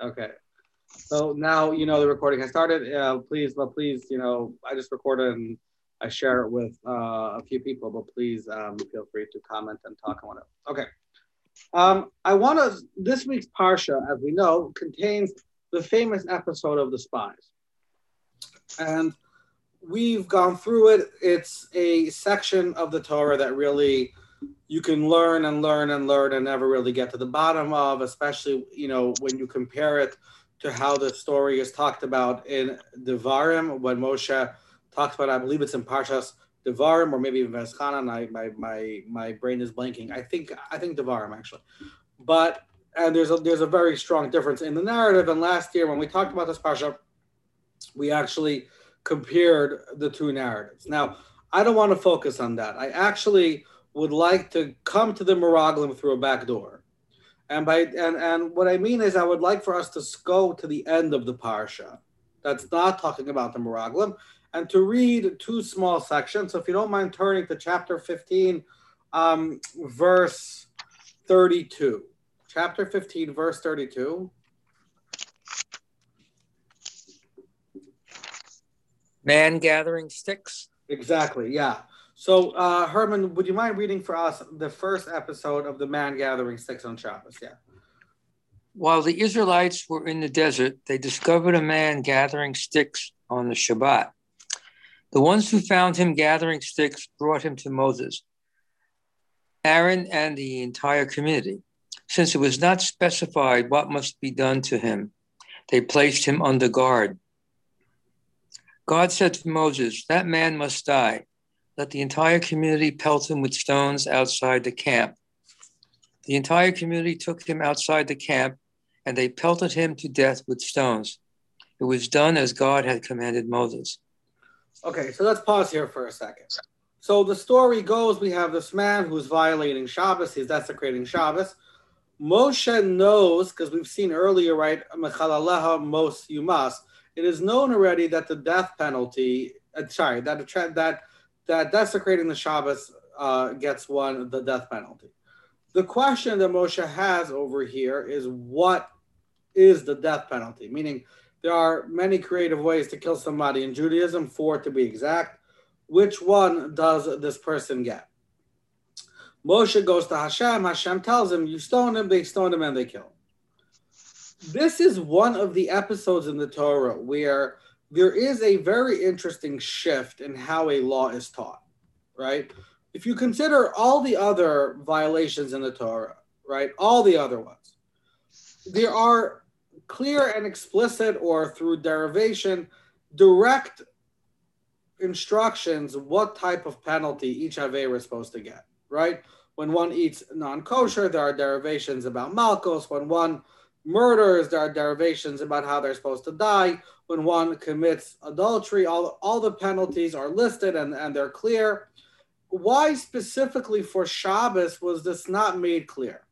Okay. So now you know the recording has started. Uh, please, but please, you know, I just recorded and I share it with uh, a few people, but please um, feel free to comment and talk on it. Okay. Um, I want to, this week's Parsha, as we know, contains the famous episode of the spies. And we've gone through it. It's a section of the Torah that really you can learn and learn and learn and never really get to the bottom of, especially, you know, when you compare it to how the story is talked about in Devarim when Moshe talks about, I believe it's in Parshas Devarim or maybe even Veschanan. I my my my brain is blanking. I think I think Devarim actually, but and there's a there's a very strong difference in the narrative. And last year when we talked about this parsha, we actually compared the two narratives. Now I don't want to focus on that. I actually would like to come to the Miraglim through a back door. And by and, and what I mean is I would like for us to go to the end of the parsha. That's not talking about the Miraglim and to read two small sections. So if you don't mind turning to chapter 15, um, verse 32. Chapter 15, verse 32. Man gathering sticks. Exactly, yeah. So, uh, Herman, would you mind reading for us the first episode of the man gathering sticks on Shabbos? Yeah. While the Israelites were in the desert, they discovered a man gathering sticks on the Shabbat. The ones who found him gathering sticks brought him to Moses, Aaron, and the entire community. Since it was not specified what must be done to him, they placed him under guard. God said to Moses, That man must die. Let the entire community pelt him with stones outside the camp. The entire community took him outside the camp, and they pelted him to death with stones. It was done as God had commanded Moses. Okay, so let's pause here for a second. So the story goes we have this man who's violating Shabbos, he's desecrating Shabbos. Moshe knows, because we've seen earlier, right? Mechalaleha mos yumas. It is known already that the death penalty, uh, sorry, that that that desecrating the Shabbos uh, gets one the death penalty. The question that Moshe has over here is what is the death penalty? Meaning, there are many creative ways to kill somebody in Judaism, four to be exact. Which one does this person get? Moshe goes to Hashem. Hashem tells him, You stone him, they stone him, and they kill him. This is one of the episodes in the Torah where there is a very interesting shift in how a law is taught, right? If you consider all the other violations in the Torah, right, all the other ones, there are clear and explicit or through derivation, direct instructions what type of penalty each Avera is supposed to get, right? When one eats non kosher, there are derivations about Malkos. When one murders, there are derivations about how they're supposed to die. When one commits adultery, all, all the penalties are listed and, and they're clear. Why specifically for Shabbos was this not made clear?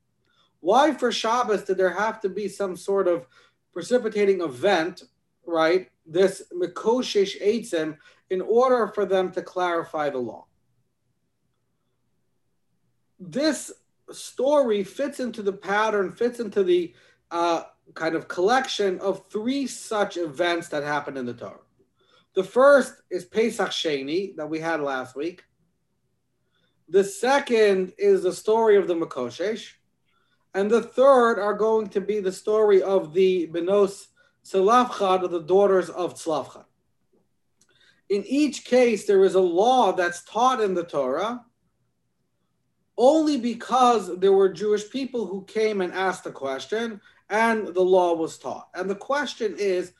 Why for Shabbos did there have to be some sort of precipitating event, right? This Mikoshish Eitzim, in order for them to clarify the law. This story fits into the pattern, fits into the uh, kind of collection of three such events that happened in the Torah. The first is Pesach Sheni that we had last week. The second is the story of the Makoshesh. And the third are going to be the story of the Benos Tzlavchad, the daughters of Tzlavchad. In each case, there is a law that's taught in the Torah only because there were Jewish people who came and asked the question and the law was taught. And the question is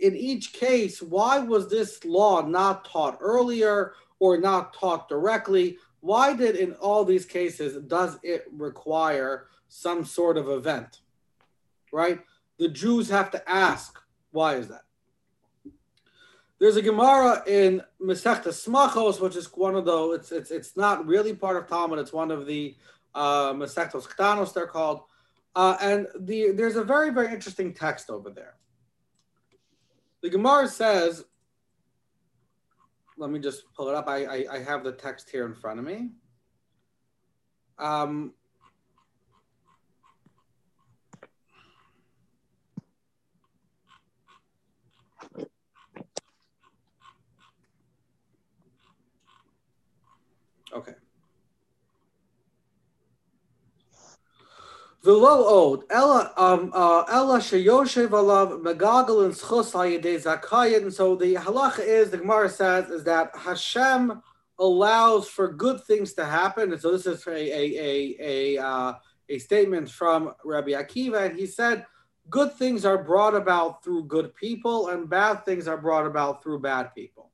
in each case, why was this law not taught earlier or not taught directly? Why did in all these cases does it require some sort of event, right? The Jews have to ask, why is that? There's a Gemara in Masechta Smachos, which is one of the, it's, it's, it's not really part of Talmud, it's one of the uh, Ktanos, they're called. Uh, and the, there's a very, very interesting text over there. The Gemara says, let me just pull it up. I, I, I have the text here in front of me. Um, okay. V'lo od ella um uh, ella sheyoshev alav megagal and schus. And so the halacha is the Gemara says is that Hashem allows for good things to happen. And so this is a a a a, uh, a statement from Rabbi Akiva, and he said good things are brought about through good people, and bad things are brought about through bad people.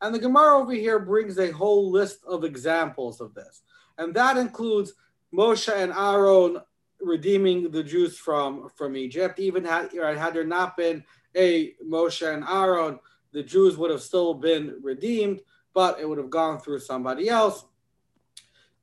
And the Gemara over here brings a whole list of examples of this, and that includes Moshe and Aaron redeeming the Jews from, from Egypt. Even had, had there not been a Moshe and Aaron, the Jews would have still been redeemed, but it would have gone through somebody else.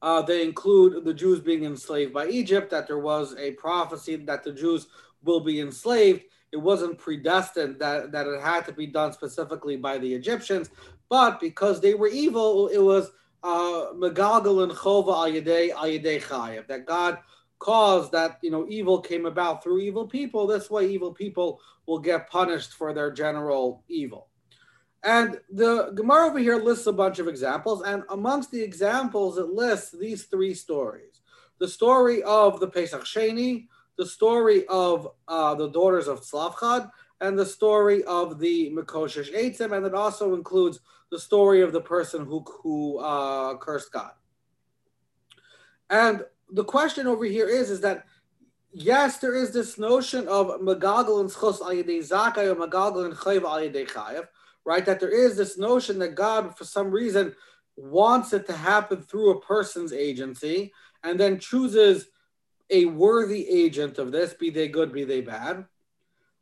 Uh, they include the Jews being enslaved by Egypt, that there was a prophecy that the Jews will be enslaved. It wasn't predestined that, that it had to be done specifically by the Egyptians, but because they were evil, it was uh, Megalgal and Chova al Yadei Chayev, that God cause that you know evil came about through evil people this way evil people will get punished for their general evil and the gemara over here lists a bunch of examples and amongst the examples it lists these three stories the story of the pesach sheni the story of uh, the daughters of Tzlavchad, and the story of the Mekoshesh Eitzim, and it also includes the story of the person who, who uh, cursed God. And the question over here is, is that yes, there is this notion of Magagal and Schos al Zakai or Magagal and Chayv al Chayev, right? That there is this notion that God, for some reason, wants it to happen through a person's agency and then chooses a worthy agent of this, be they good, be they bad.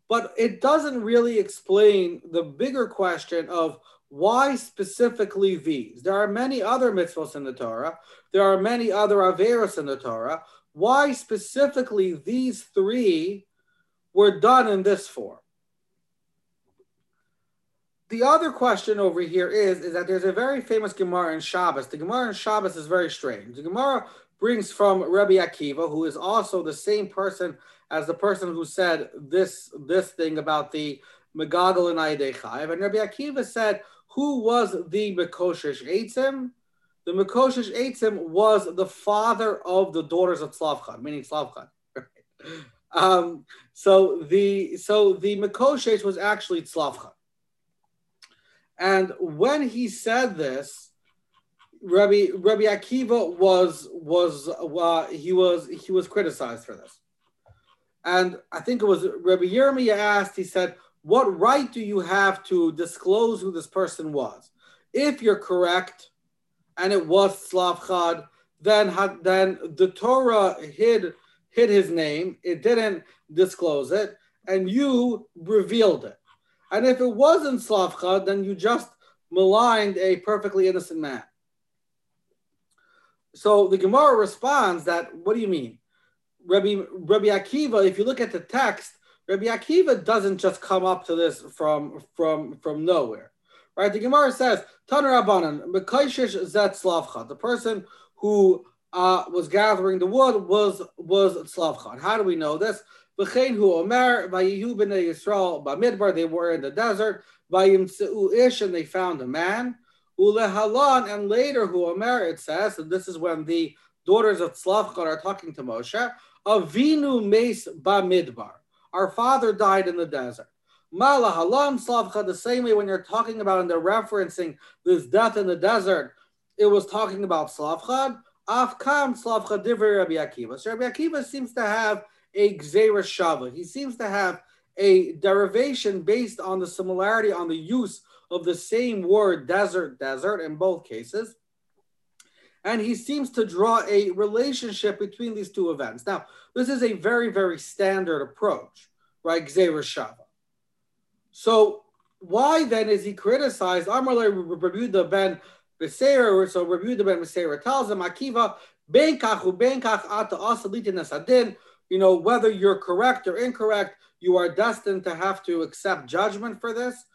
But it doesn't really explain the bigger question of why specifically these? There are many other mitzvahs in the Torah. There are many other averos in the Torah. Why specifically these three were done in this form? The other question over here is, is that there's a very famous Gemara in Shabbos. The Gemara in Shabbos is very strange. The Gemara brings from Rabbi Akiva, who is also the same person as the person who said this, this thing about the Megagal and Aydei And Rabbi Akiva said, who was the Mekoshesh Eitzim? The Mekoshesh Eitzim was the father of the daughters of Slavchan, meaning Slavchan. um, so the so the Mekoshesh was actually Slavchan. And when he said this, Rabbi Rabbi Akiva was was uh, he was he was criticized for this, and I think it was Rabbi Yirmiyah asked. He said, "What right do you have to disclose who this person was? If you're correct, and it was Slavchad, then then the Torah hid hid his name. It didn't disclose it, and you revealed it. And if it wasn't Slavchad, then you just maligned a perfectly innocent man." So the Gemara responds that, what do you mean? Rabbi, Rabbi Akiva, if you look at the text, Rabbi Akiva doesn't just come up to this from, from, from nowhere. Right? The Gemara says, Tanar Abanan, Zet the person who uh, was gathering the wood was was Slavchan. How do we know this? V'chein hu omer vayihu b'nei Yisrael b'midbar. They were in the desert. Vayimtzeu ish, and they found a man. Ulehalan, and later who Omer, it says, and this is when the daughters of Tzlavchar are talking to Moshe, Avinu Meis Bamidbar. Our father died in the desert. Malahalam Slavcha, the same way when you're talking about and they're referencing this death in the desert, it was talking about Slavchad. Afkam Slavcha Diver Rabbi Akiva. So Rabbi Akiva seems to have a Gzera Shava. He seems to have a derivation based on the similarity on the use of the same word, desert, desert, in both cases. And he seems to draw a relationship between these two events. Now, this is a very, very standard approach, right? Gzeira Shava. So, why then is he criticized? Amarle Rebuda ben Beseira, so Rebuda ben Beseira tells him, Akiva, Benkach Benkach Ata Asalitin Asadin, you know, whether you're correct or incorrect, you are destined to have to accept judgment for this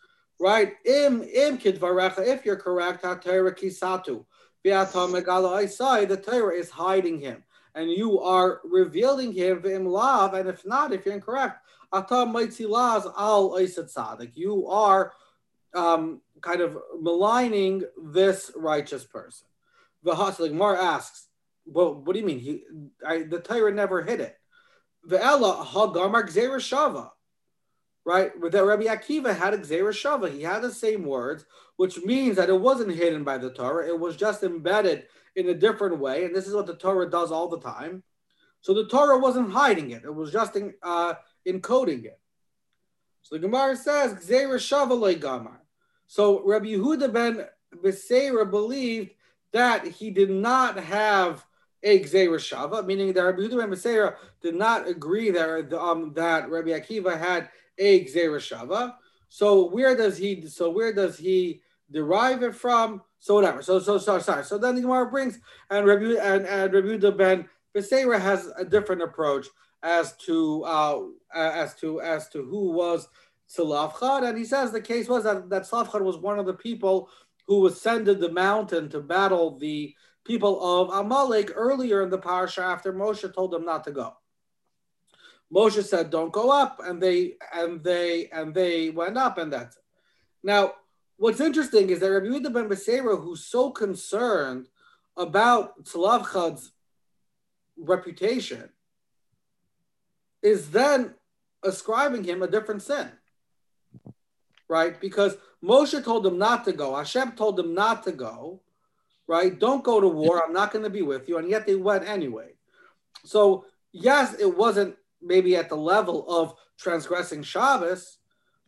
right? Im im kidvarecha, if you're correct, ha-Torah kisatu. The Torah is hiding him, and you are revealing him in love. And if not, if you're incorrect, you are um, kind of maligning this righteous person. The Mar asks, "Well, what do you mean? He, I, the Torah never hid it." the Ella Hagamar Shava, right? That Rabbi Akiva had a Shava. He had the same words, which means that it wasn't hidden by the Torah. It was just embedded in a different way. And this is what the Torah does all the time. So the Torah wasn't hiding it. It was just in, uh, encoding it. So the Gemara says, Gzera Shava Gamar. So Rabbi Yehuda ben Beseira believed that he did not have a Shava, meaning that Rabbi Yehuda ben Beseira did not agree that, um, that Rabbi Akiva had a Shava. So where does he? So where does he derive it from? So whatever. So so so sorry. So then the Gemara brings and Rabbi and, and Rabbi Yehuda ben Beseira has a different approach as to uh, as to as to who was Tzalafchad, and he says the case was that that Tzalafchad was one of the people who ascended the mountain to battle the people of Amalek earlier in the parsha after Moshe told them not to go. Moshe said, "Don't go up," and they and they and they went up, and that's it. Now, what's interesting is that Rabbi Yehuda ben Beseira, who's so concerned about Tzlavchad's reputation, is then ascribing him a different sin, right? Because Moshe told them not to go. Hashem told them not to go, right? Don't go to war. I'm not going to be with you. And yet they went anyway. So, yes, it wasn't maybe at the level of transgressing Shabbos,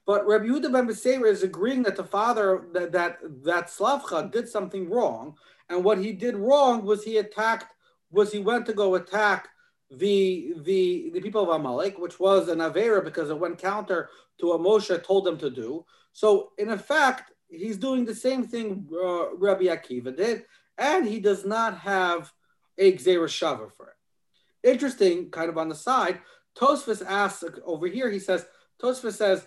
but Rabbi Yehuda ben is agreeing that the father, that, that, that Slavcha did something wrong. And what he did wrong was he attacked, was he went to go attack the the the people of Amalek, which was an avera because it went counter to what Moshe told them to do. So in effect, he's doing the same thing uh, Rabbi Akiva did, and he does not have a Gzera Shava for it. Interesting, kind of on the side, Tosfos asks over here, he says, Tosfos says,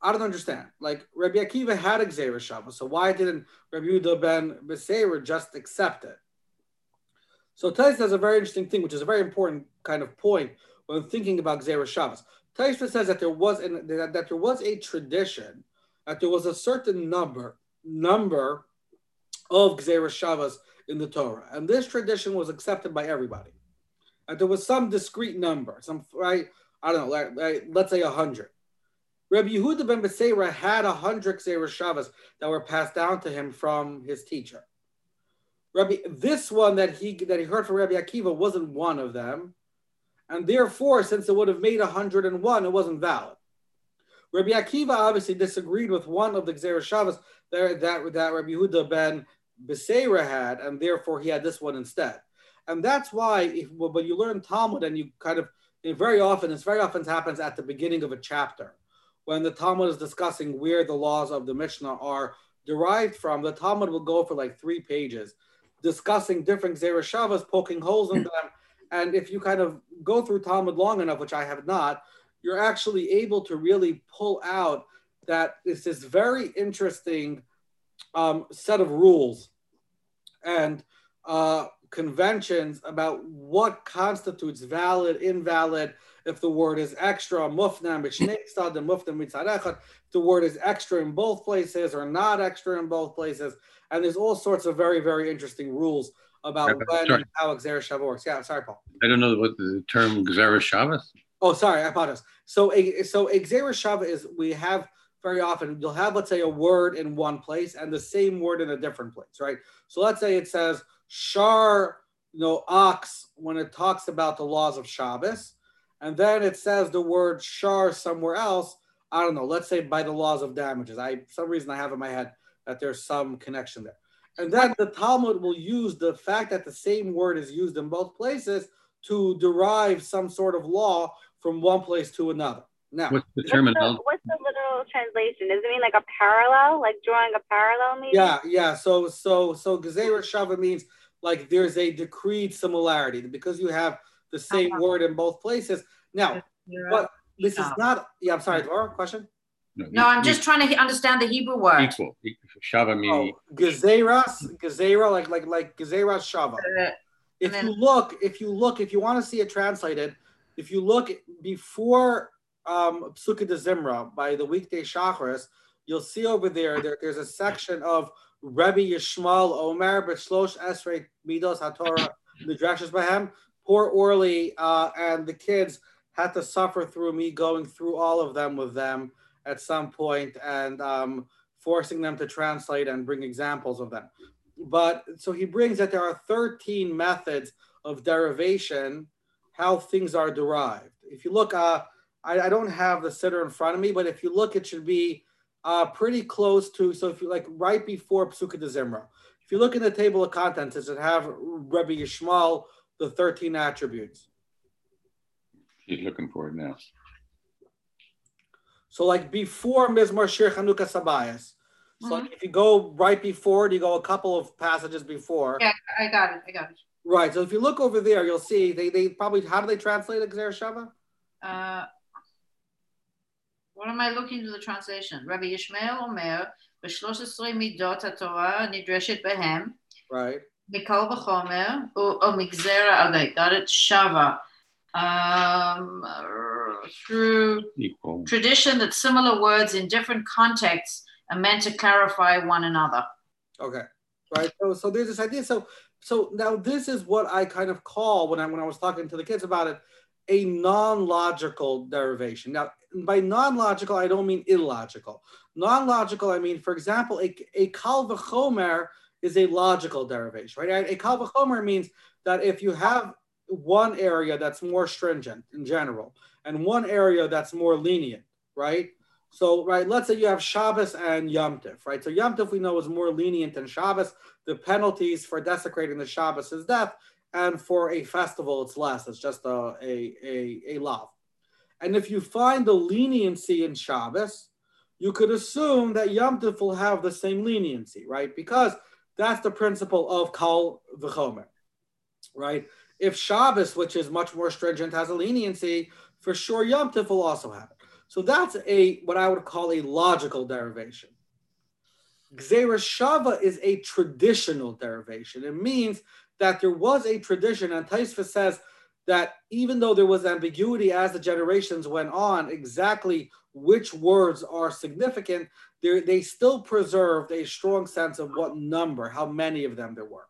I don't understand. Like Rabbi Akiva had a Gzera Shava, so why didn't Rabbi Yehuda ben Beseira just accept it? So Tais does a very interesting thing, which is a very important kind of point when thinking about Gzera Shabbos. Taisha says that there was an, that, that there was a tradition that there was a certain number number of Gzera Shabbos in the Torah, and this tradition was accepted by everybody. And there was some discrete number, some right, I don't know, like, like, let's say hundred. Rabbi Yehuda ben Beseira had hundred Gzera Shabbos that were passed down to him from his teacher. Rabbi, this one that he that he heard from Rabbi Akiva wasn't one of them, and therefore, since it would have made 101, it wasn't valid. Rabbi Akiva obviously disagreed with one of the Gzera Shabbos that, that, that Rabbi Yehuda ben Beseira had, and therefore he had this one instead. And that's why, if, when you learn Talmud and you kind of, very often, this very often happens at the beginning of a chapter, when the Talmud is discussing where the laws of the Mishnah are derived from, the Talmud will go for like three pages discussing different Gzera Shabbos, poking holes in them. And if you kind of go through Talmud long enough, which I have not, you're actually able to really pull out that it's this very interesting um, set of rules and uh, conventions about what constitutes valid, invalid, if the word is extra, mufna, the mufna the word is extra in both places or not extra in both places. And there's all sorts of very, very interesting rules about when and how Xer Shabbos works. Yeah, sorry, Paul. I don't know what the term Xer Shabbos. Oh, sorry, I apologize. So, a, so Xer Shabbos is we have very often you'll have let's say a word in one place and the same word in a different place, right? So let's say it says shar, you know, ox when it talks about the laws of Shabbos, and then it says the word shar somewhere else. I don't know. Let's say by the laws of damages. I some reason I have in my head that there's some connection there. And then the Talmud will use the fact that the same word is used in both places to derive some sort of law from one place to another. Now, what's the terminology? What's, what's the literal translation? Does it mean like a parallel, like drawing a parallel? Maybe. Yeah, yeah. So, so, so Gezer Shava means like there's a decreed similarity because you have the same uh-huh. word in both places. Now, but this is not. Yeah, I'm sorry. Laura, question. No, no I'm just trying to understand the Hebrew word. Equal. Shava meaning. Oh, Gezeras, Gezerah, like like like Gezeras Shava. Uh, if then, you look, if you look, if you want to see it translated, if you look before um, Pesukei de Zimra by the weekday Shacharis, you'll see over there, there there's a section of Rebbe Yishmael Omer but B'Shlosh Esrei Midos HaTorah the Midrashas Bahem. Poor Orly uh, and the kids had to suffer through me going through all of them with them at some point and um, forcing them to translate and bring examples of them. But so he brings that there are 13 methods of derivation, how things are derived. If you look, uh, I, I don't have the siddur in front of me, but if you look, it should be uh, pretty close to, so if you like right before Pesukei de Zimra. If you look in the table of contents, does it have Rabbi Yishmael, the 13 attributes? He's looking for it now. So like before Mizmor Shir Chanukas HaBayis. So like if you go right before it, you go a couple of passages before. Yeah, I got it. I got it. Right. So if you look over there, you'll see they, they probably how do they translate it, Gzer Shava? Uh, what am I looking to the translation? Rabbi Yishmael Omer, ב-13 מידות התורה נדרשת בהם, Right. מכל וחומר, או, או מגזר, okay, got it, שווה. Um, through Equal. tradition that similar words in different contexts are meant to clarify one another. Okay. Right. So so there's this idea. So so now this is what I kind of call when I when I was talking to the kids about it, a non-logical derivation. Now, by non-logical, I don't mean illogical. Non-logical, I mean, for example, a, a kal v'chomer is a logical derivation, right? A kal v'chomer means that if you have one area that's more stringent in general and one area that's more lenient, right? So, right, let's say you have Shabbos and Yom Tif, right? So Yom Tif we know is more lenient than Shabbos. The penalties for desecrating the Shabbos is death, and for a festival it's less. It's just a a a, a law. And if you find the leniency in Shabbos, you could assume that Yom Tif will have the same leniency, right? Because that's the principle of Kal v'chomer, right? If Shabbos, which is much more stringent, has a leniency, for sure Yom Tif will also have it. So that's a what I would call a logical derivation. Gzera Shava is a traditional derivation. It means that there was a tradition, and Taisva says that even though there was ambiguity as the generations went on, exactly which words are significant, they still preserved a strong sense of what number, how many of them there were.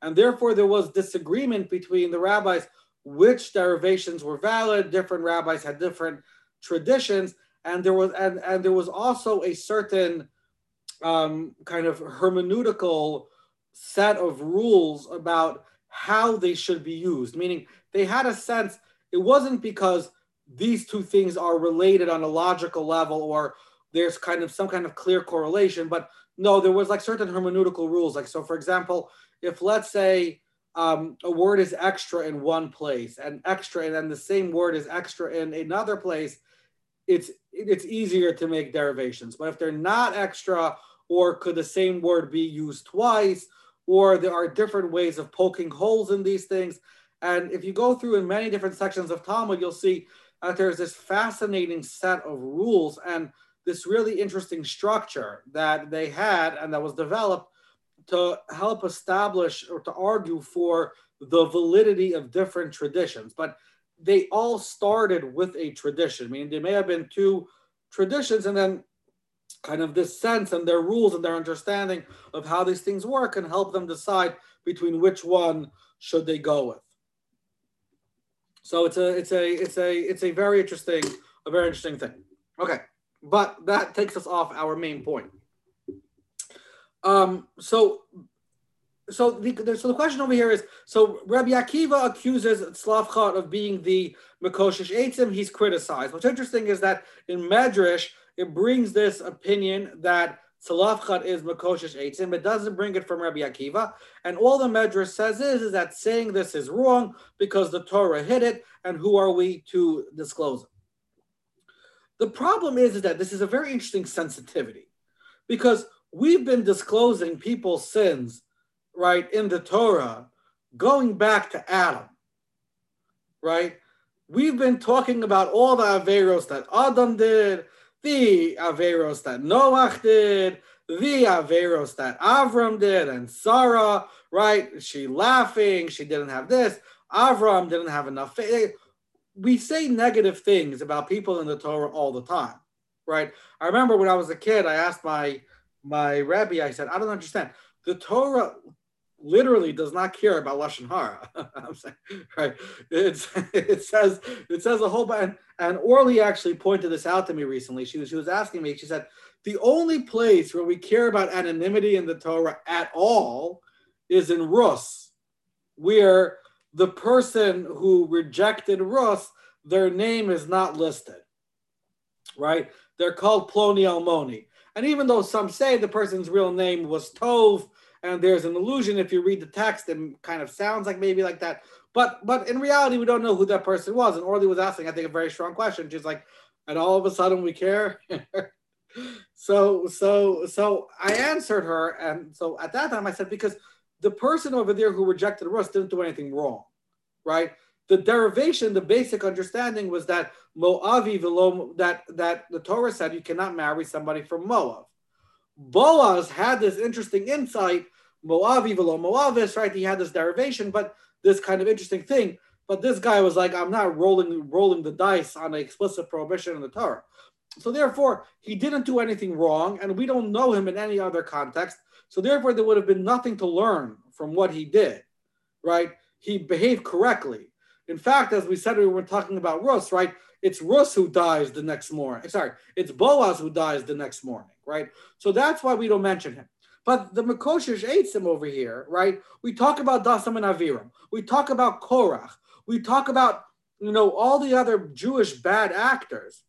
And therefore, there was disagreement between the rabbis which derivations were valid. Different rabbis had different traditions, and there was and, and there was also a certain um, kind of hermeneutical set of rules about how they should be used. Meaning, they had a sense. It wasn't because these two things are related on a logical level or there's kind of some kind of clear correlation, but no, there was like certain hermeneutical rules. Like so, for example, if let's say um, a word is extra in one place and extra and then the same word is extra in another place, it's it's easier to make derivations. But if they're not extra, or could the same word be used twice, or there are different ways of poking holes in these things. And if you go through in many different sections of Talmud, you'll see that there's this fascinating set of rules and this really interesting structure that they had and that was developed to help establish or to argue for the validity of different traditions. But they all started with a tradition. I mean, there may have been two traditions, and then kind of this sense and their rules and their understanding of how these things work and help them decide between which one should they go with. So it's a it's a it's a it's a very interesting a very interesting thing. Okay, but that takes us off our main point. Um, so so the, so the question over here is so Rabbi Akiva accuses Slavchat of being the Makoshish Eitzim. He's criticized. What's interesting is that in Medrash it brings this opinion that Salafchat is Makoshish Eitzim. but doesn't bring it from Rabbi Akiva. And all the Medrash says is, is that saying this is wrong because the Torah hid it, and who are we to disclose it? The problem is, is that this is a very interesting sensitivity because we've been disclosing people's sins, right, in the Torah going back to Adam, right? We've been talking about all the Averos that Adam did, the Averos that Noach did, the Averos that Avram did, and Sarah, right? She laughing, she didn't have this. Avram didn't have enough faith. We say negative things about people in the Torah all the time, right? I remember when I was a kid, I asked my my rabbi, I said, I don't understand. The Torah literally does not care about lashon hara. I'm saying, right? It's it says it says a whole bunch. And, Orly actually pointed this out to me recently. She was she was asking me. She said the only place where we care about anonymity in the Torah at all is in Rus, where the person who rejected Rus, their name is not listed. Right? They're called Ploni Almoni. And even though some say the person's real name was Tov, and there's an illusion if you read the text, it kind of sounds like maybe like that. But but in reality, we don't know who that person was. And Orly was asking, I think, a very strong question. She's like, and all of a sudden we care. so so so I answered her, and so at that time I said because the person over there who rejected Rus didn't do anything wrong, right? The derivation, the basic understanding was that Moavi that that the Torah said you cannot marry somebody from Moab. Boaz had this interesting insight, Moavi velo Moavis, right? He had this derivation, but this kind of interesting thing. But this guy was like, I'm not rolling rolling the dice on an explicit prohibition in the Torah. So therefore, he didn't do anything wrong, and we don't know him in any other context. So therefore, there would have been nothing to learn from what he did, right? He behaved correctly. In fact, as we said, we were talking about Rus, right? It's Rus who dies the next morning. Sorry, it's Boaz who dies the next morning, right? So that's why we don't mention him. But the Makoshish Eitzim over here, right? We talk about Dasam and Aviram. We talk about Korach. We talk about, you know, all the other Jewish bad actors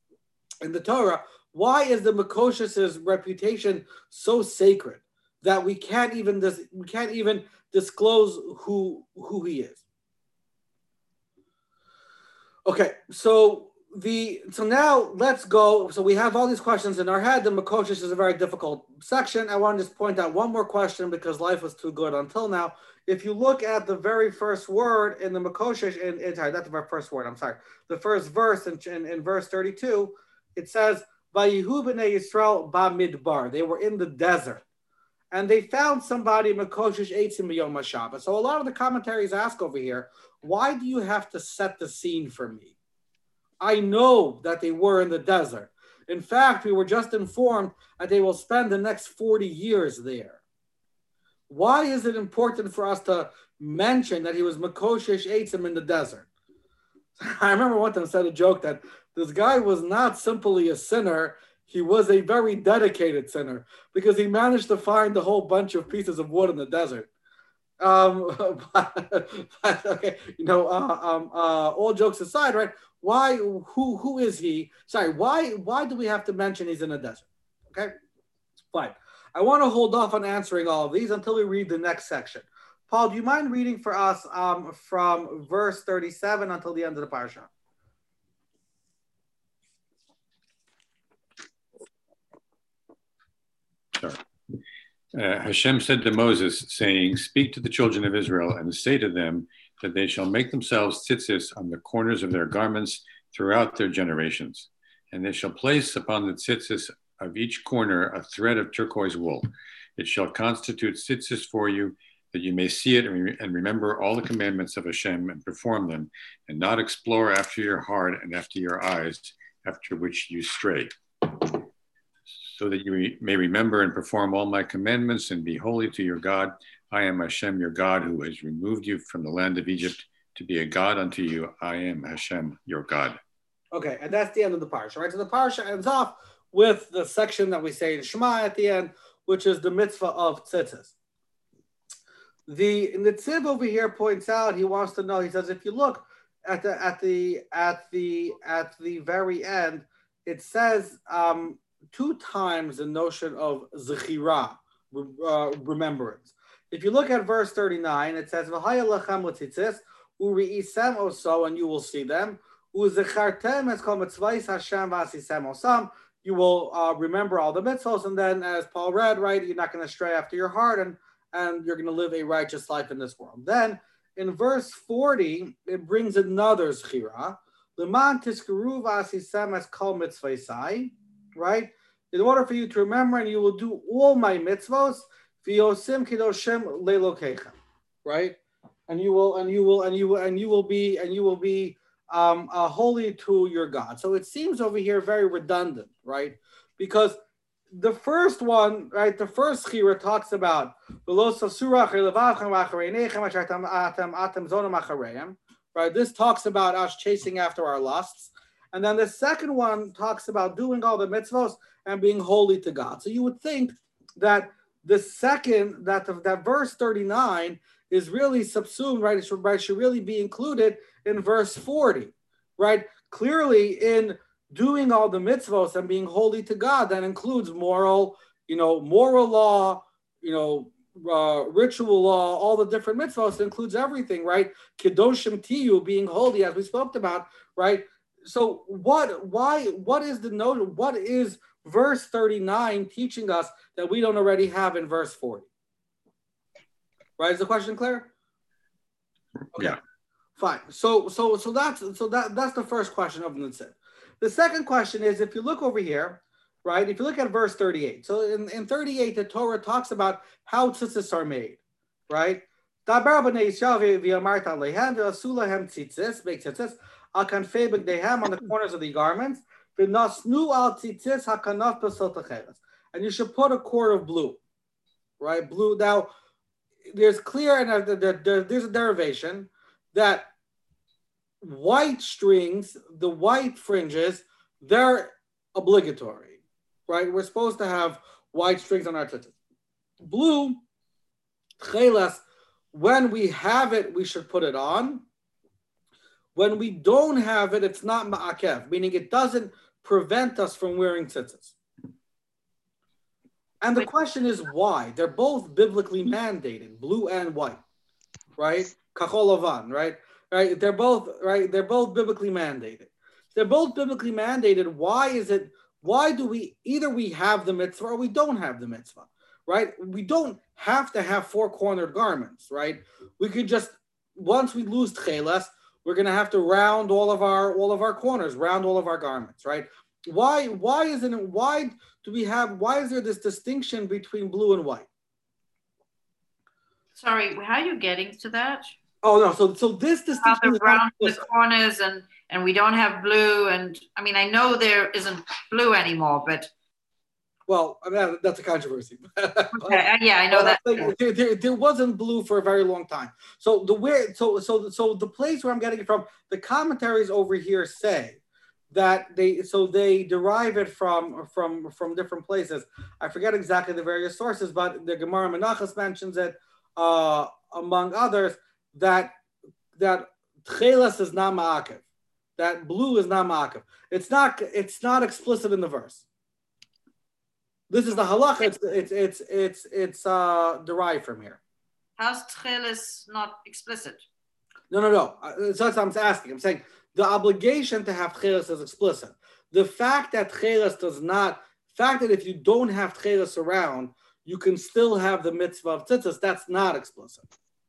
in the Torah. Why is the Makoshish's reputation so sacred that we can't even dis- we can't even disclose who who he is? Okay, so the so now let's go. So we have all these questions in our head. The Makoshish is a very difficult section. I want to just point out one more question because life was too good until now. If you look at the very first word in the Makoshish, in, sorry, not the first word, I'm sorry, the first verse in, in, in verse 32, it says, Vayihu b'nei Yisrael ba They were in the desert. And they found somebody, Makoshish Eitzim Yom. So a lot of the commentaries ask over here, why do you have to set the scene for me? I know that they were in the desert. In fact, we were just informed that they will spend the next 40 years there. Why is it important for us to mention that he was Makoshish Eitzim in the desert? I remember one time said a joke that this guy was not simply a sinner, he was a very dedicated sinner because he managed to find a whole bunch of pieces of wood in the desert. Um, but, but, okay, you know, uh, um, uh, all jokes aside, right? Why? Who? Who is he? Sorry. Why? Why do we have to mention he's in a desert? Okay, fine. I want to hold off on answering all of these until we read the next section. Paul, do you mind reading for us um, from verse 37 until the end of the parsha? Sorry. Uh, Hashem said to Moses, saying, Speak to the children of Israel and say to them that they shall make themselves tzitzis on the corners of their garments throughout their generations. And they shall place upon the tzitzis of each corner a thread of turquoise wool. It shall constitute tzitzis for you, that you may see it and, re- and remember all the commandments of Hashem and perform them, and not explore after your heart and after your eyes, after which you stray so that you re- may remember and perform all my commandments and be holy to your God. I am Hashem, your God, who has removed you from the land of Egypt to be a God unto you. I am Hashem, your God. Okay, and that's the end of the parsha, right? So the parsha ends off with the section that we say in Shema at the end, which is the mitzvah of tzitzis. The Netziv over here points out he wants to know. He says, if you look at the at the at the at the very end, it says um, two times the notion of zechira, uh, remembrance. If you look at verse 39, it says, oso, and you will see them. Uzechartem mitzvahs v'asisem. You will uh, remember all the mitzvahs, and then, as Paul read, right, you're not going to stray after your heart, and and you're going to live a righteous life in this world. Then, in verse 40, it brings another zechira. Leman tiskaru v'asisem es kol right? in order for you to remember, and you will do all my mitzvos, right? And you will, and you will, and you will, and you will be, and you will be um, uh, holy to your God. So it seems over here very redundant, right? Because the first one, right? The first chira talks about right? This talks about us chasing after our lusts. And then the second one talks about doing all the mitzvahs and being holy to God. So you would think that the second, that that verse 39 is really subsumed, right? It should, right, should really be included in verse 40, right? Clearly, in doing all the mitzvahs and being holy to God, that includes moral, you know, moral law, you know, uh, ritual law, all the different mitzvahs, includes everything, right? Kedoshim tiyu, being holy, as we spoke about, right? So what, why, what is the note? What is verse 39 teaching us that we don't already have in verse 40? Right? Is the question clear? Okay. Yeah. Fine. So so so that's so that that's the first question of Netziv. The second question is if you look over here, right? If you look at verse 38, so in, in 38, the Torah talks about how tzitzis are made, right? Make tzitzis al kanfei b'gdehem on the corners of the garments. And you should put a cord of blue, right? Blue. Now, there's clear and there's a derivation that white strings, the white fringes, they're obligatory, right? We're supposed to have white strings on our tzitzis. Blue, chelas, when we have it, we should put it on. When we don't have it, it's not ma'akev, meaning it doesn't prevent us from wearing tzitzis. And the question is why? They're both biblically mandated, blue and white, right? Kacholavan, right? Right? They're both right. They're both biblically mandated. They're both biblically mandated. Why is it? Why do we either we have the mitzvah or we don't have the mitzvah? Right? We don't have to have four cornered garments, right? We could just once we lose tchelas, we're gonna have to round all of our all of our corners, round all of our garments, right? Why why isn't it why do we have why is there this distinction between blue and white? Sorry, how are you getting to that? Oh no, so so this distinction is around the corners and and we don't have blue and I mean I know there isn't blue anymore, but well, I mean, that's a controversy. okay, uh, yeah, I know that. Like, there, there, there, wasn't blue for a very long time. So the where, so so so the place where I'm getting it from, the commentaries over here say that they so they derive it from from from different places. I forget exactly the various sources, but the Gemara Menachos mentions it uh, among others that that tchelas is not ma'akev, that blue is not ma'akev. It's not it's not explicit in the verse. This is the halacha. It's it's it's it's it's uh, derived from here. How's tchelas not explicit? No, no, no. Uh, that's what I'm asking. I'm saying the obligation to have tchelas is explicit. The fact that tchelas does not, fact that if you don't have tchelas around, you can still have the mitzvah of tzitzis, that's not explicit.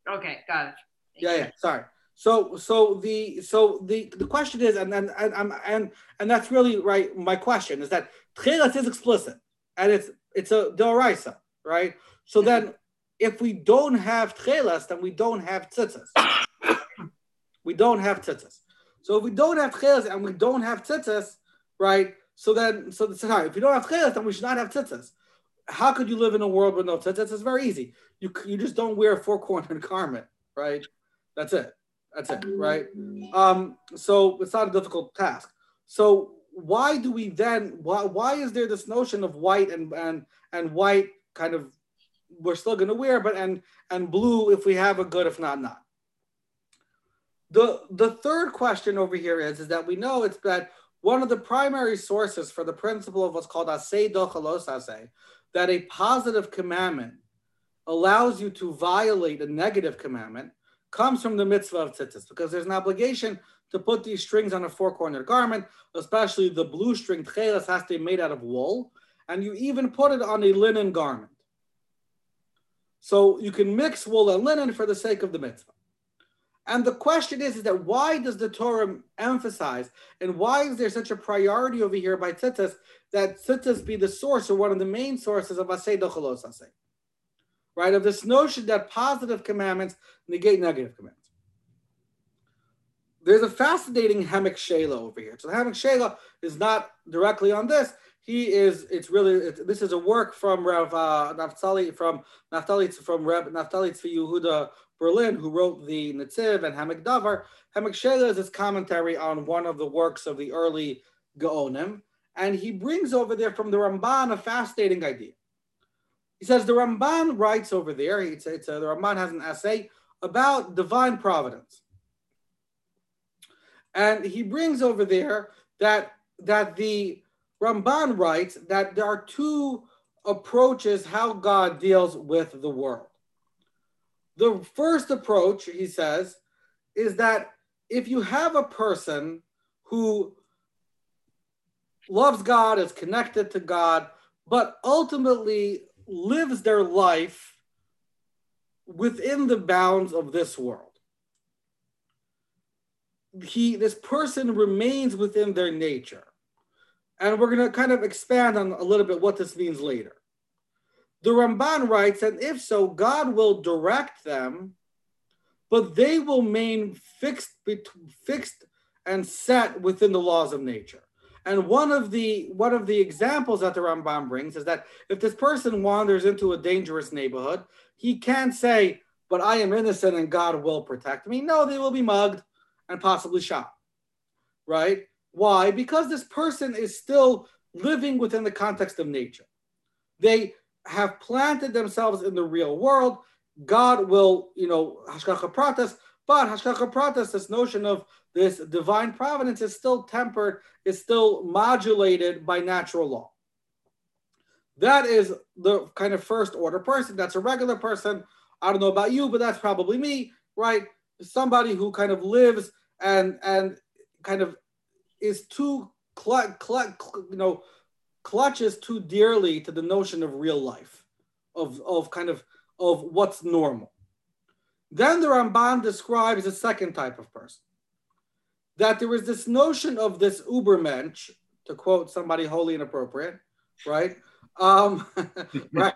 Okay, got it. Yeah, yeah. Sorry. So, so the so the the question is, and and and and and that's really right. My question is that tchelas is explicit, and it's it's a doraisa, right? So then, if we don't have tchelas, then we don't have tzitzis. we don't have tzitzis. So if we don't have tchelas and we don't have tzitzis, right? So then, so the sorry, if we don't have tchelas, then we should not have tzitzis. How could you live in a world with no tzitzis? It's very easy. You you just don't wear a four cornered garment, right? That's it. That's it, right? Um, so it's not a difficult task. So why do we then? Why why is there this notion of white and and and white kind of we're still going to wear, but and and blue if we have a good, if not not. The, the third question over here is, is that we know it's that one of the primary sources for the principle of what's called asay dochalos asay, that a positive commandment allows you to violate a negative commandment, comes from the mitzvah of tzitzis, because there's an obligation to put these strings on a four-cornered garment, especially the blue string tchelas has to be made out of wool, and you even put it on a linen garment. So you can mix wool and linen for the sake of the mitzvah. And the question is, is that why does the Torah emphasize and why is there such a priority over here by tzitzis that tzitzis be the source or one of the main sources of asay dochalos asay? Right, of this notion that positive commandments negate negative commandments. There's a fascinating Hemek Shela over here. So the Hemek Shela is not directly on this. he is. It's really. This is a work from Rav uh, Naftali from Naftali from Reb Naftali Tzvi Yehuda Berlin, who wrote the Netziv and Hamek Davar. Hamek Shela is his commentary on one of the works of the early Gaonim, and he brings over there from the Ramban a fascinating idea. He says the Ramban writes over there. It's, it's a, the Ramban has an essay about divine providence, and he brings over there that that the Ramban writes that there are two approaches how God deals with the world. The first approach, he says, is that if you have a person who loves God, is connected to God, but ultimately lives their life within the bounds of this world. He, this person remains within their nature. And we're going to kind of expand on a little bit what this means later. The Ramban writes, and if so, God will direct them, but they will remain fixed, fixed and set within the laws of nature. And one of the one of the examples that the Ramban brings is that if this person wanders into a dangerous neighborhood, he can't say, "But I am innocent and God will protect me." No, they will be mugged and possibly shot. Right? Why? Because this person is still living within the context of nature. They have planted themselves in the real world. God will, you know, hashgacha pratis, but hashgacha pratis, this notion of this divine providence is still tempered, is still modulated by natural law. That is the kind of first order person. That's a regular person. I don't know about you, but that's probably me, right? Somebody who kind of lives and and kind of is too cl- cl- cl- you know clutches too dearly to the notion of real life, of, of kind of of what's normal. Then the Ramban describes a second type of person. That there is this notion of this Ubermensch, to quote somebody wholly inappropriate, right? Um, right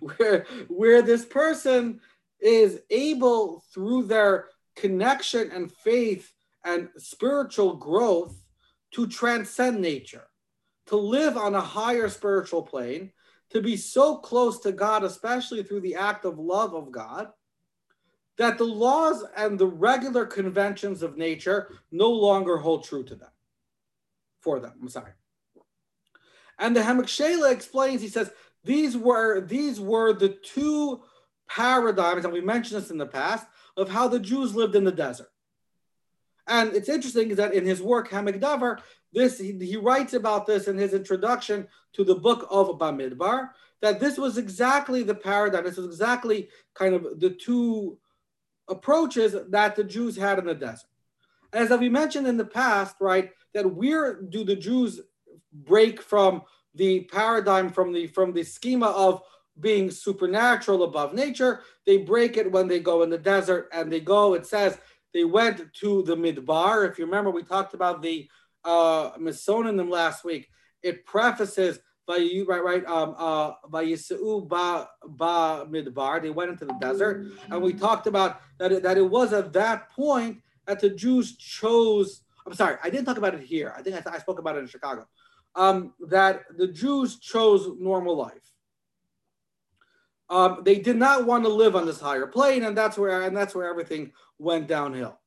where, where this person is able through their connection and faith and spiritual growth to transcend nature, to live on a higher spiritual plane, to be so close to God, especially through the act of love of God, that the laws and the regular conventions of nature no longer hold true to them, for them. I'm sorry. And the Hamak explains, he says, these were these were the two paradigms, and we mentioned this in the past, of how the Jews lived in the desert. And it's interesting that in his work Ha'amek Davar, this he, he, writes about this in his introduction to the book of Bamidbar, that this was exactly the paradigm. This was exactly kind of the two approaches that the Jews had in the desert. As we mentioned in the past, right, that where do the Jews break from the paradigm from the from the schema of being supernatural above nature? They break it when they go in the desert and they go, it says, they went to the Midbar. If you remember, we talked about the uh, Masonim last week. It prefaces by you right, right, um, uh, by Yisuu ba ba Midbar. They went into the desert, and we talked about that. It, that it was at that point that the Jews chose. I'm sorry, I didn't talk about it here. I think I, I spoke about it in Chicago. Um, that the Jews chose normal life. Um, they did not want to live on this higher plane, and that's where and that's where everything went downhill.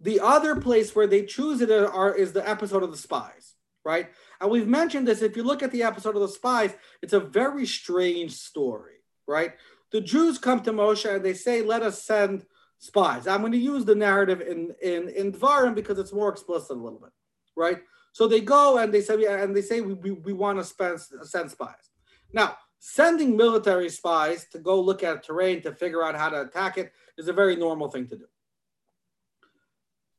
The other place where they choose it are, is the episode of the spies, right? And we've mentioned this. If you look at the episode of the spies, it's a very strange story, right? The Jews come to Moshe and they say, "Let us send spies." I'm going to use the narrative in in in Dvarim because it's more explicit a little bit, right? So they go and they say, and they say, "We we, we want to spend, send spies." Now, sending military spies to go look at terrain to figure out how to attack it is a very normal thing to do.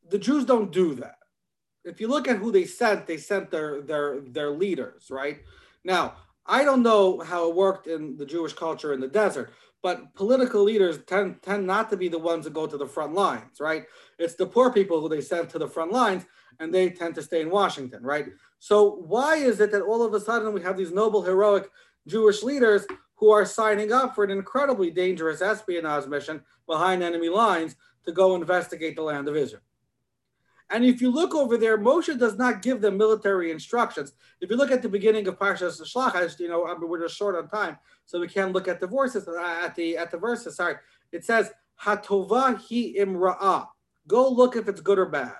The Jews don't do that. If you look at who they sent, they sent their their their leaders, right? Now, I don't know how it worked in the Jewish culture in the desert, but political leaders tend, tend not to be the ones that go to the front lines, right? It's the poor people who they send to the front lines, and they tend to stay in Washington, right? So why is it that all of a sudden we have these noble, heroic Jewish leaders who are signing up for an incredibly dangerous espionage mission behind enemy lines to go investigate the land of Israel. And if you look over there, Moshe does not give them military instructions. If you look at the beginning of Parshas Shlach, you know, I mean, we're just short on time, so we can't look at the verses. Uh, at the at the verses, sorry, it says Hatova hi imra'ah. Go look if it's good or bad,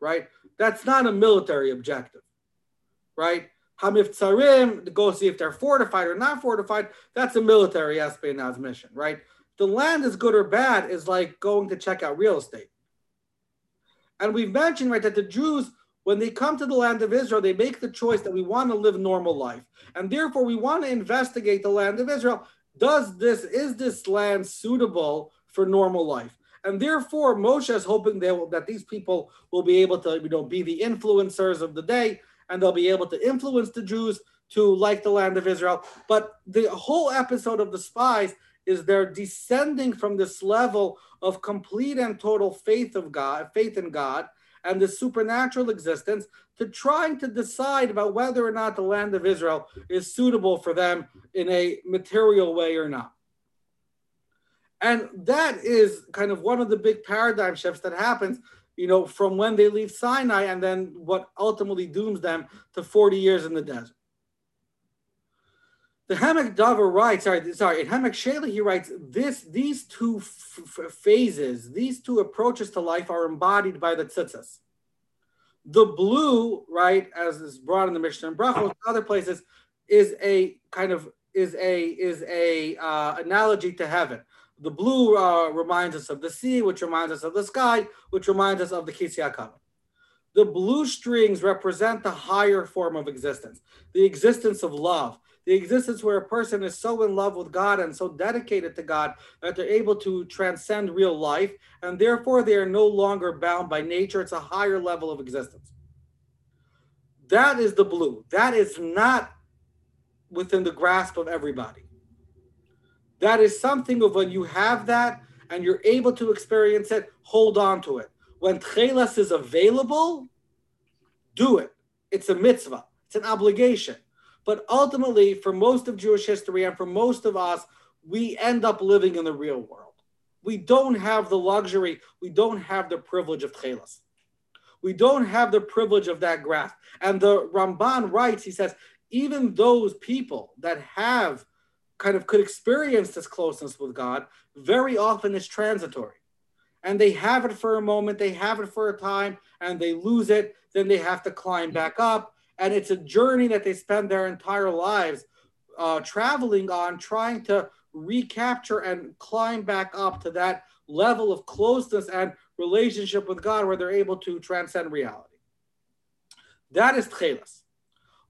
right? That's not a military objective, right? Hamif Tsarim, go see if they're fortified or not fortified. That's a military espionage mission, right? The land is good or bad is like going to check out real estate. And we've mentioned, right, that the Jews, when they come to the land of Israel, they make the choice that we want to live normal life. And therefore, we want to investigate the land of Israel. Does this, is this land suitable for normal life? And therefore, Moshe is hoping will, that these people will be able to, you know, be the influencers of the day, and they'll be able to influence the Jews to like the land of Israel. But the whole episode of the spies is they're descending from this level of complete and total faith of God, faith in God, and the supernatural existence to trying to decide about whether or not the land of Israel is suitable for them in a material way or not. And that is kind of one of the big paradigm shifts that happens, you know, from when they leave Sinai and then what ultimately dooms them to 40 years in the desert. The Ha'amek Davar writes, sorry, sorry, in Ha'amek Shelah he writes, this, these two f- phases, these two approaches to life are embodied by the tzitzis. The blue, right, as is brought in the Mishnah and Brachos, other places, is a kind of is a is a uh, analogy to heaven. The blue uh, reminds us of the sea, which reminds us of the sky, which reminds us of the Kisei HaKavod. The blue strings represent the higher form of existence, the existence of love, the existence where a person is so in love with God and so dedicated to God that they're able to transcend real life, and therefore they are no longer bound by nature. It's a higher level of existence. That is the blue. That is not within the grasp of everybody. That is something of when you have that and you're able to experience it, hold on to it. When tchelas is available, do it. It's a mitzvah. It's an obligation. But ultimately, for most of Jewish history and for most of us, we end up living in the real world. We don't have the luxury, we don't have the privilege of tchelas. We don't have the privilege of that grasp. And the Ramban writes, he says, even those people that have kind of could experience this closeness with God, very often is transitory. And they have it for a moment, they have it for a time, and they lose it. Then they have to climb back up and it's a journey that they spend their entire lives uh, traveling on, trying to recapture and climb back up to that level of closeness and relationship with God where they're able to transcend reality. That is tchelas.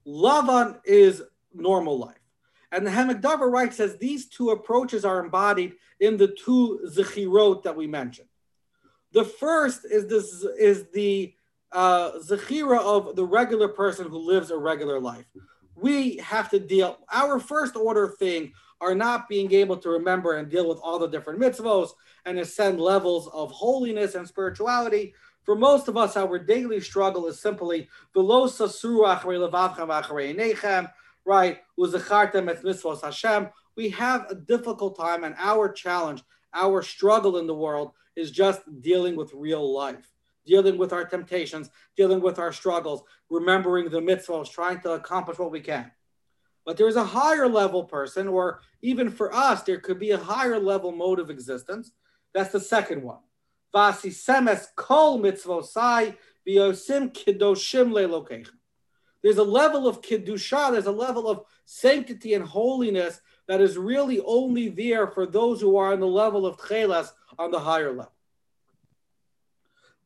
Lavan is normal life. And the Ha'amek Davar writes says these two approaches are embodied in the two zechirot that we mentioned. The first is this is the uh, zechira of the regular person who lives a regular life. We have to deal, our first order thing are not being able to remember and deal with all the different mitzvos and ascend levels of holiness and spirituality. For most of us, our daily struggle is simply right? We have a difficult time, and our challenge, our struggle in the world is just dealing with real life dealing with our temptations, dealing with our struggles, remembering the mitzvahs, trying to accomplish what we can. But there's a higher level person, or even for us, there could be a higher level mode of existence. That's the second one. Vasi semes kol mitzvosai v'yosim kiddoshim le'lokeichem. There's a level of kiddusha, there's a level of sanctity and holiness that is really only there for those who are on the level of tchelas on the higher level.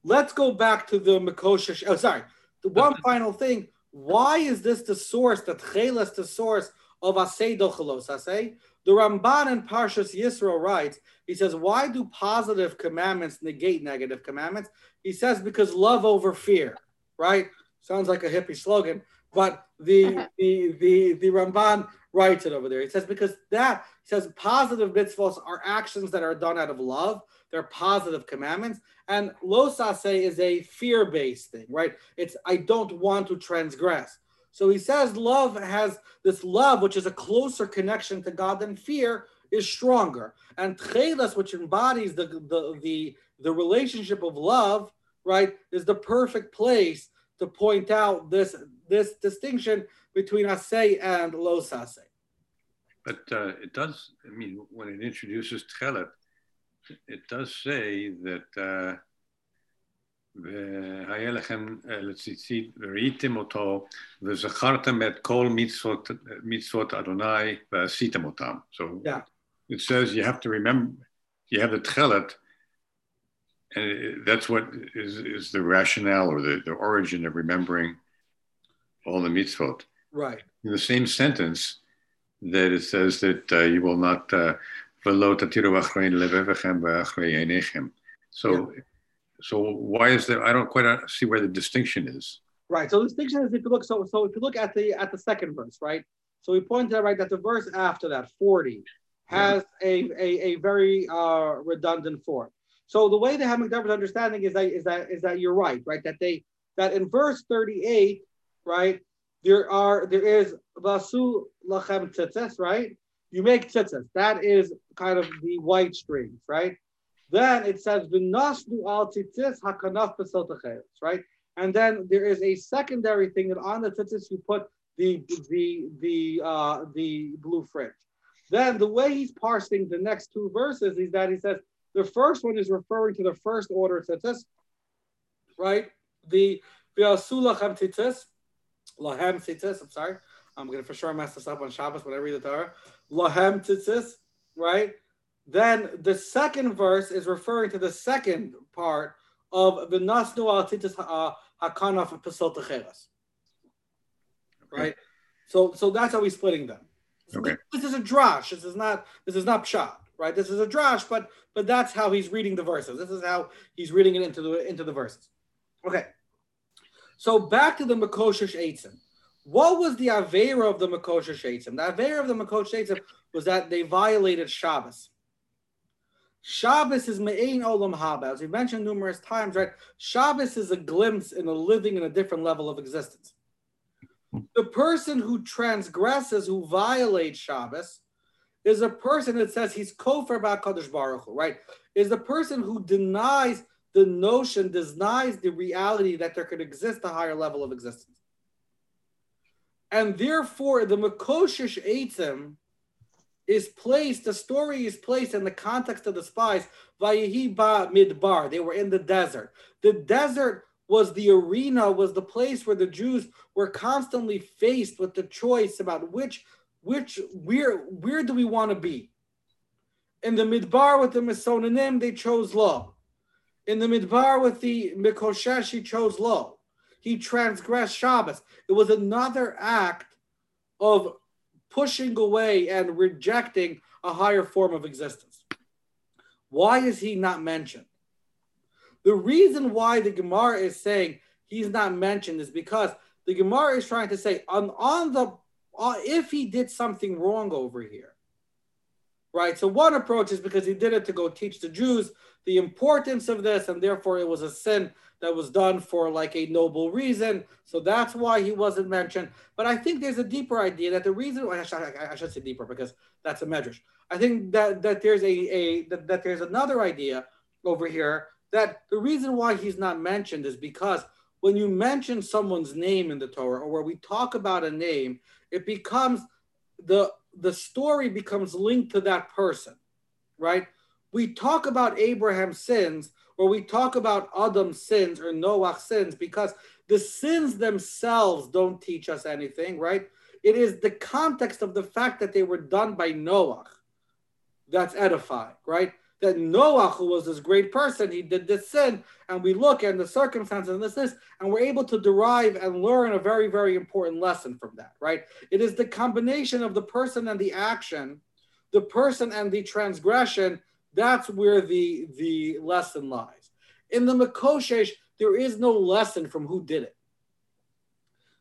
Let's go back to the Makosha. Oh, sorry. The one final thing. Why is this the source, the Tchelas, the source of Asay Dochalos Asay? The Ramban in Parshas Yisro writes, he says, why do positive commandments negate negative commandments? He says, because love over fear, right? Sounds like a hippie slogan, but the the the the Ramban writes it over there. He says because that he says positive mitzvahs are actions that are done out of love. They're positive commandments, and losase is a fear-based thing, right? It's I don't want to transgress. So he says love has this love, which is a closer connection to God than fear, is stronger. And tchelas, which embodies the, the, the, the relationship of love, right, is the perfect place to point out this this distinction between assay and los assay. But uh, it does. I mean, when it introduces techelet, it does say that. Uh, והיה uh, So yeah. it says you have to remember, you have the techelet and that's what is, is the rationale or the, the origin of remembering all the mitzvot. Right. In the same sentence, that it says that uh, you will not uh, "V'lo tatiru achrein levevechem v'achrei. So, so why is there? I don't quite see where the distinction is. Right. So the distinction is if you look so so if you look at the at the second verse, right? So we pointed out right that the verse after that, 40, has a, a, a very uh, redundant form. So the way Ha'amek Davar's understanding is that is that is that you're right, right? That they that in verse 38, right, there are there is vasu lachem tzitzis, right? You make tzitzis. That is kind of the white strings, right? Then it says v'nasnu al tzitzis hakanaf right? And then there is a secondary thing that on the tzitzis you put the the the uh, the blue fringe. Then the way he's parsing the next two verses is that he says the first one is referring to the first order tzitzis, right? The v'asulachem tzitzis, lahem tzitzis. I'm sorry, I'm gonna for sure mess this up on Shabbos when I read the Torah. Lahem tzitzis, right? Then the second verse is referring to the second part of the nasnu al tzitzis uh, hakanaf pesol techeres. Right. So so that's how he's splitting them. Okay. This is a drash. This is not this is not pshat, right? This is a drash, but but that's how he's reading the verses. This is how he's reading it into the into the verses. Okay. So back to the Makoshish Eitzim. What was the Avera of the Makoshish Eitzim? The Avera of the Makoshish Eitzim was that they violated Shabbos. Shabbos is Me'ain Olam Haba. As we mentioned numerous times, right? Shabbos is a glimpse in a living in a different level of existence. The person who transgresses, who violates Shabbos, is a person that says he's kofar about Kadosh Baruch Hu, right? Is the person who denies the notion, denies the reality that there could exist a higher level of existence. And therefore, the Makoshish Eitzim is placed, the story is placed in the context of the spies, Vayehi ba Midbar. They were in the desert. The desert was the arena, was the place where the Jews were constantly faced with the choice about which, which, where, where do we want to be? In the Midbar with the Mesonanim, they chose Lo. In the Midbar with the Mikoshesh, he chose Lo. He transgressed Shabbos. It was another act of pushing away and rejecting a higher form of existence. Why is he not mentioned? The reason why the Gemara is saying he's not mentioned is because the Gemara is trying to say on, on the Uh, if he did something wrong over here, right? So one approach is because he did it to go teach the Jews the importance of this, and therefore it was a sin that was done for like a noble reason. So that's why he wasn't mentioned. But I think there's a deeper idea that the reason I should, I should say deeper because that's a medrash. I think that that there's a, a that, that there's another idea over here that the reason why he's not mentioned is because when you mention someone's name in the Torah or where we talk about a name, it becomes the the story becomes linked to that person, right? We talk about Abraham's sins or we talk about Adam's sins or Noah's sins because the sins themselves don't teach us anything, right? It is the context of the fact that they were done by Noah that's edifying, right? That Noah, who was this great person, he did this sin, and we look at the circumstances and this, this, and we're able to derive and learn a very, very important lesson from that, right? It is the combination of the person and the action, the person and the transgression. That's where the the lesson lies. In the Makoshesh, there is no lesson from who did it.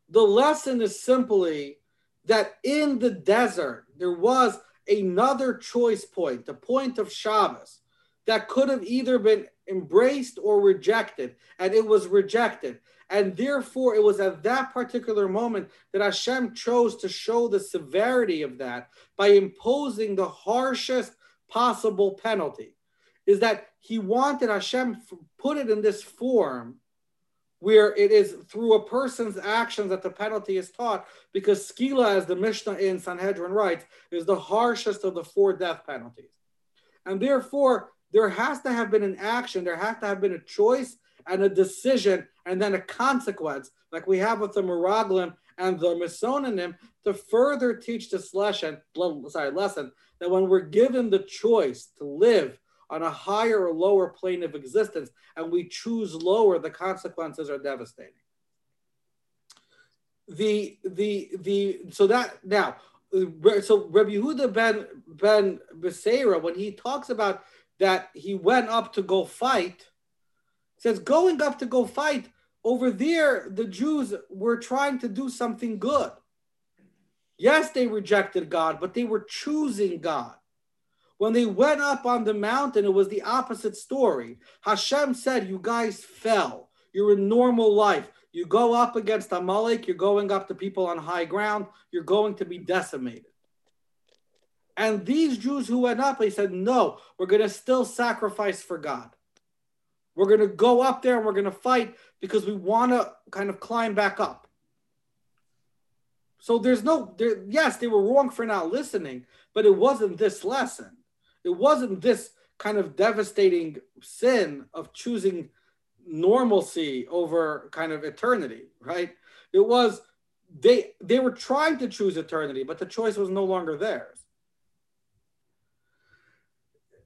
The lesson is simply that in the desert there was another choice point, the point of Shabbos, that could have either been embraced or rejected, and it was rejected. And therefore, it was at that particular moment that Hashem chose to show the severity of that by imposing the harshest possible penalty. is that he wanted Hashem put it in this form where it is through a person's actions that the penalty is taught, because skila, as the Mishnah in Sanhedrin writes, is the harshest of the four death penalties. And therefore, there has to have been an action, there has to have been a choice and a decision, and then a consequence, like we have with the Meraglim and the Misonanim, to further teach this lesson, sorry, lesson that when we're given the choice to live on a higher or lower plane of existence and we choose lower, the consequences are devastating. The the the so that now so Rabbi Yehuda ben ben Beseira when he talks about that he went up to go fight, says going up to go fight over there the Jews were trying to do something good. Yes, they rejected God, but they were choosing God. When they went up on the mountain, it was the opposite story. Hashem said, You guys fell. You're in normal life. You go up against Amalek, you're going up to people on high ground, you're going to be decimated. And these Jews who went up, they said, No, we're going to still sacrifice for God. We're going to go up there and we're going to fight because we want to kind of climb back up. So there's no, there, yes, they were wrong for not listening, but it wasn't this lesson. It wasn't this kind of devastating sin of choosing normalcy over kind of eternity, right? It was they they were trying to choose eternity, but the choice was no longer theirs.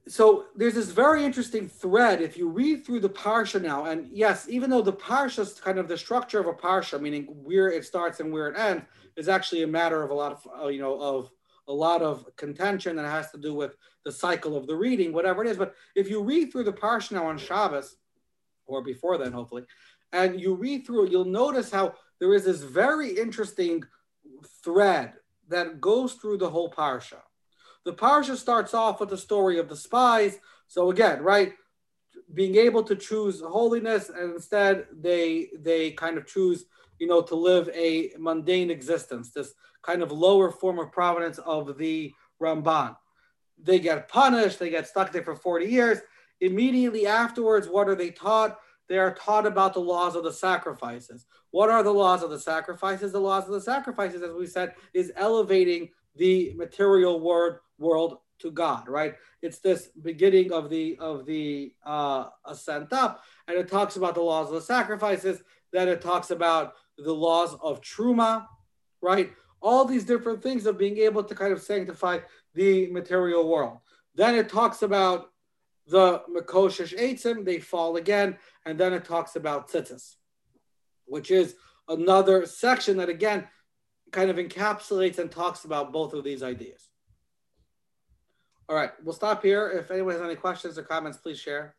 So there's this very interesting thread if you read through the parsha now, and yes, even though the parsha is kind of the structure of a parsha, meaning where it starts and where it ends, is actually a matter of a lot of uh, you know of a lot of contention that has to do with the cycle of the reading, whatever it is. But if you read through the parsha now on Shabbos, or before then, hopefully, and you read through it, you'll notice how there is this very interesting thread that goes through the whole parsha. The parsha starts off with the story of the spies. So again, right, being able to choose holiness, and instead they they kind of choose, you know, to live a mundane existence. This kind of lower form of providence of the Ramban. They get punished, they get stuck there for 40 years. Immediately afterwards, what are they taught? They are taught about the laws of the sacrifices. What are the laws of the sacrifices? The laws of the sacrifices, as we said, is elevating the material word world to God, right? It's this beginning of the of the uh, ascent up, and it talks about the laws of the sacrifices. Then it talks about the laws of truma, right? all these different things of being able to kind of sanctify the material world. Then it talks about the Makoshish Eitzim, they fall again, and then it talks about Tzitzis, which is another section that again kind of encapsulates and talks about both of these ideas. All right, we'll stop here. If anyone has any questions or comments, please share.